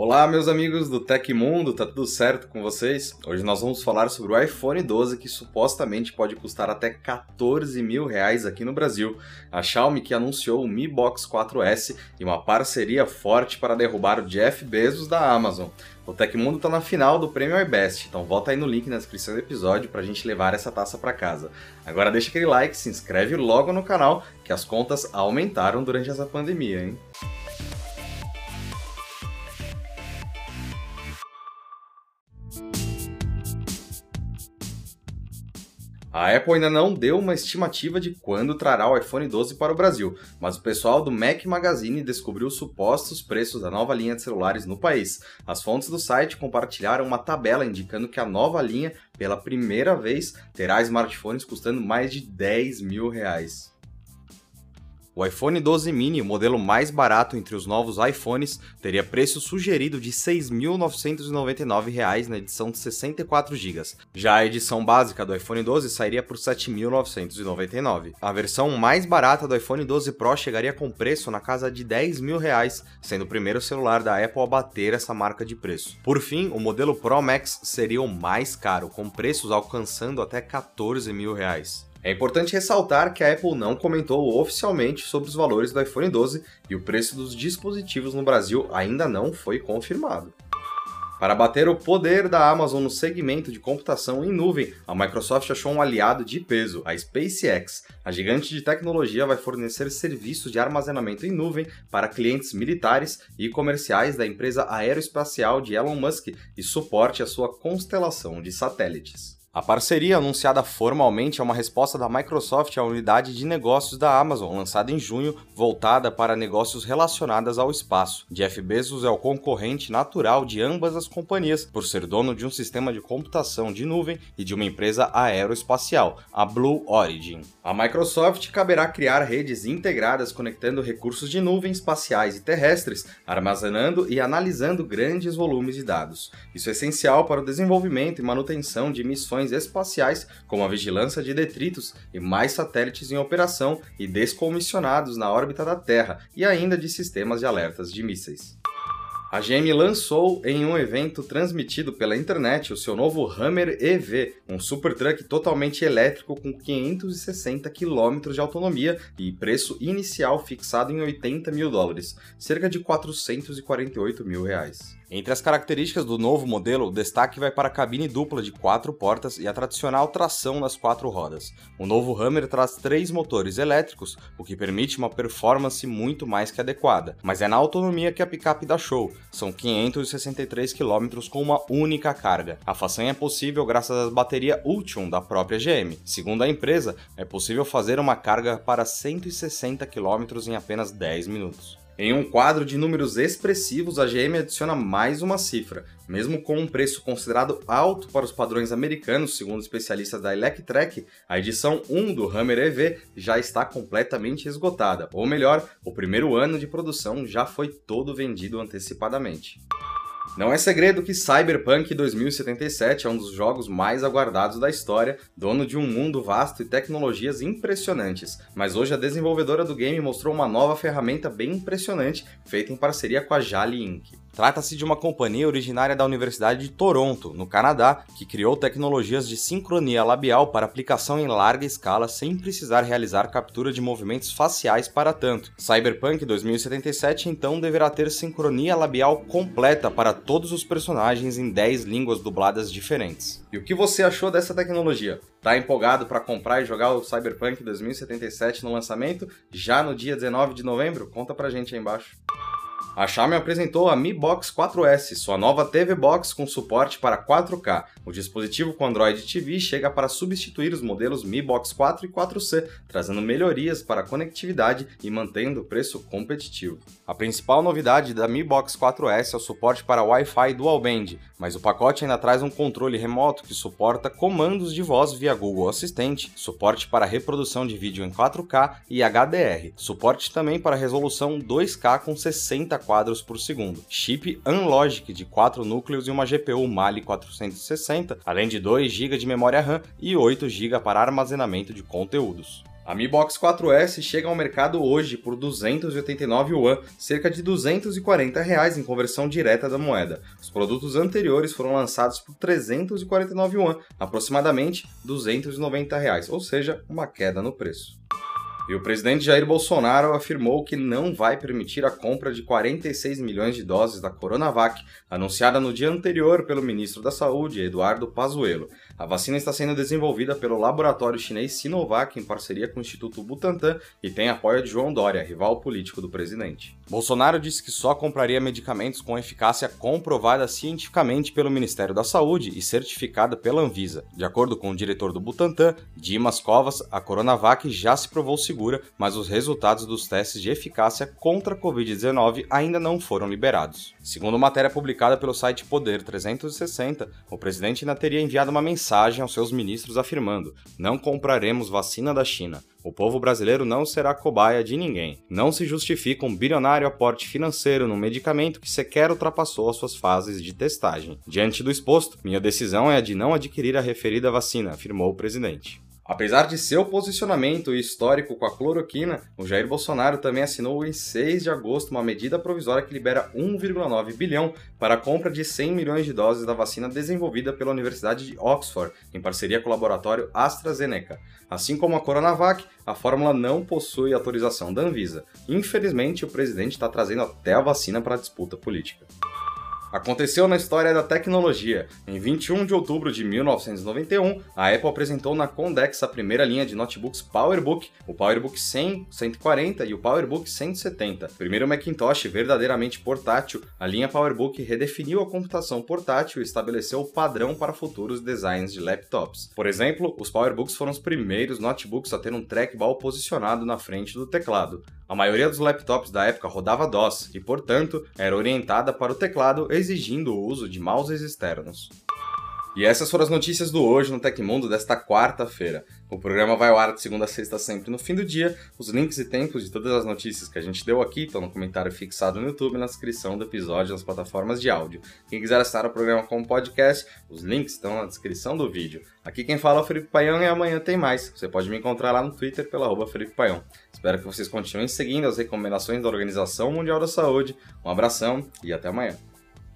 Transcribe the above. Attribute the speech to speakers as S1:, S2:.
S1: Olá, meus amigos do Tecmundo, tá tudo certo com vocês? Hoje nós vamos falar sobre o iPhone 12 que supostamente pode custar até 14 mil reais aqui no Brasil. A Xiaomi que anunciou o Mi Box 4S e uma parceria forte para derrubar o Jeff Bezos da Amazon. O Tecmundo tá na final do Prêmio iBest, então volta aí no link na descrição do episódio pra gente levar essa taça para casa. Agora deixa aquele like, se inscreve logo no canal, que as contas aumentaram durante essa pandemia, hein? A Apple ainda não deu uma estimativa de quando trará o iPhone 12 para o Brasil, mas o pessoal do Mac Magazine descobriu os supostos preços da nova linha de celulares no país. As fontes do site compartilharam uma tabela indicando que a nova linha, pela primeira vez, terá smartphones custando mais de 10 mil reais. O iPhone 12 mini, o modelo mais barato entre os novos iPhones, teria preço sugerido de R$ 6.999 na edição de 64 GB. Já a edição básica do iPhone 12 sairia por R$ 7.999. A versão mais barata do iPhone 12 Pro chegaria com preço na casa de 10 mil reais, sendo o primeiro celular da Apple a bater essa marca de preço. Por fim, o modelo Pro Max seria o mais caro, com preços alcançando até 14 mil reais. É importante ressaltar que a Apple não comentou oficialmente sobre os valores do iPhone 12 e o preço dos dispositivos no Brasil ainda não foi confirmado. Para bater o poder da Amazon no segmento de computação em nuvem, a Microsoft achou um aliado de peso, a SpaceX. A gigante de tecnologia vai fornecer serviços de armazenamento em nuvem para clientes militares e comerciais da empresa aeroespacial de Elon Musk e suporte à sua constelação de satélites. A parceria anunciada formalmente é uma resposta da Microsoft à unidade de negócios da Amazon, lançada em junho, voltada para negócios relacionados ao espaço. Jeff Bezos é o concorrente natural de ambas as companhias, por ser dono de um sistema de computação de nuvem e de uma empresa aeroespacial, a Blue Origin. A Microsoft caberá criar redes integradas conectando recursos de nuvem espaciais e terrestres, armazenando e analisando grandes volumes de dados. Isso é essencial para o desenvolvimento e manutenção de missões missões espaciais, como a vigilância de detritos e mais satélites em operação e descomissionados na órbita da Terra, e ainda de sistemas de alertas de mísseis. A GM lançou em um evento transmitido pela internet o seu novo Hammer EV, um super truck totalmente elétrico com 560 km de autonomia e preço inicial fixado em 80 mil dólares, cerca de 448 mil reais. Entre as características do novo modelo, o destaque vai para a cabine dupla de quatro portas e a tradicional tração nas quatro rodas. O novo Hammer traz três motores elétricos, o que permite uma performance muito mais que adequada, mas é na autonomia que a picape dá show. São 563 km com uma única carga. A façanha é possível graças à bateria Ultium da própria GM. Segundo a empresa, é possível fazer uma carga para 160 km em apenas 10 minutos. Em um quadro de números expressivos, a GM adiciona mais uma cifra. Mesmo com um preço considerado alto para os padrões americanos, segundo especialistas da Electrek, a edição 1 do Hammer EV já está completamente esgotada. Ou melhor, o primeiro ano de produção já foi todo vendido antecipadamente. Não é segredo que Cyberpunk 2077 é um dos jogos mais aguardados da história, dono de um mundo vasto e tecnologias impressionantes, mas hoje a desenvolvedora do game mostrou uma nova ferramenta bem impressionante, feita em parceria com a Jali Inc. Trata-se de uma companhia originária da Universidade de Toronto, no Canadá, que criou tecnologias de sincronia labial para aplicação em larga escala sem precisar realizar captura de movimentos faciais para tanto. Cyberpunk 2077 então deverá ter sincronia labial completa para todos os personagens em 10 línguas dubladas diferentes. E o que você achou dessa tecnologia? Tá empolgado para comprar e jogar o Cyberpunk 2077 no lançamento já no dia 19 de novembro? Conta pra gente aí embaixo. A Xiaomi apresentou a Mi Box 4S, sua nova TV Box com suporte para 4K. O dispositivo com Android TV chega para substituir os modelos Mi Box 4 e 4C, trazendo melhorias para a conectividade e mantendo o preço competitivo. A principal novidade da Mi Box 4S é o suporte para Wi-Fi Dual Band, mas o pacote ainda traz um controle remoto que suporta comandos de voz via Google Assistente, suporte para reprodução de vídeo em 4K e HDR, suporte também para resolução 2K com 60 quadros por segundo, chip Unlogic de 4 núcleos e uma GPU Mali 460, além de 2 GB de memória RAM e 8 GB para armazenamento de conteúdos. A Mi Box 4S chega ao mercado hoje por 289 yuan, cerca de 240 reais em conversão direta da moeda. Os produtos anteriores foram lançados por 349 yuan, aproximadamente 290 reais, ou seja, uma queda no preço. E o presidente Jair Bolsonaro afirmou que não vai permitir a compra de 46 milhões de doses da Coronavac, anunciada no dia anterior pelo ministro da Saúde, Eduardo Pazuello. A vacina está sendo desenvolvida pelo laboratório chinês Sinovac em parceria com o Instituto Butantan e tem apoio de João Dória, rival político do presidente. Bolsonaro disse que só compraria medicamentos com eficácia comprovada cientificamente pelo Ministério da Saúde e certificada pela Anvisa. De acordo com o diretor do Butantan, Dimas Covas, a Coronavac já se provou segura mas os resultados dos testes de eficácia contra a Covid-19 ainda não foram liberados. Segundo matéria publicada pelo site Poder 360, o presidente ainda teria enviado uma mensagem aos seus ministros afirmando: Não compraremos vacina da China. O povo brasileiro não será cobaia de ninguém. Não se justifica um bilionário aporte financeiro num medicamento que sequer ultrapassou as suas fases de testagem. Diante do exposto, minha decisão é a de não adquirir a referida vacina, afirmou o presidente. Apesar de seu posicionamento histórico com a cloroquina, o Jair Bolsonaro também assinou em 6 de agosto uma medida provisória que libera 1,9 bilhão para a compra de 100 milhões de doses da vacina desenvolvida pela Universidade de Oxford, em parceria com o laboratório AstraZeneca. Assim como a Coronavac, a fórmula não possui autorização da Anvisa. Infelizmente, o presidente está trazendo até a vacina para a disputa política. Aconteceu na história da tecnologia. Em 21 de outubro de 1991, a Apple apresentou na Condex a primeira linha de notebooks PowerBook, o PowerBook 100, 140 e o PowerBook 170. Primeiro Macintosh verdadeiramente portátil, a linha PowerBook redefiniu a computação portátil e estabeleceu o padrão para futuros designs de laptops. Por exemplo, os PowerBooks foram os primeiros notebooks a ter um trackball posicionado na frente do teclado. A maioria dos laptops da época rodava DOS e, portanto, era orientada para o teclado, exigindo o uso de mouses externos. E essas foram as notícias do Hoje no Tecmundo desta quarta-feira. O programa vai ao ar de segunda a sexta sempre no fim do dia. Os links e tempos de todas as notícias que a gente deu aqui estão no comentário fixado no YouTube na descrição do episódio nas plataformas de áudio. Quem quiser assinar o programa como podcast, os links estão na descrição do vídeo. Aqui quem fala é o Felipe Paião e amanhã tem mais. Você pode me encontrar lá no Twitter pela arroba Felipe Paião. Espero que vocês continuem seguindo as recomendações da Organização Mundial da Saúde. Um abração e até amanhã.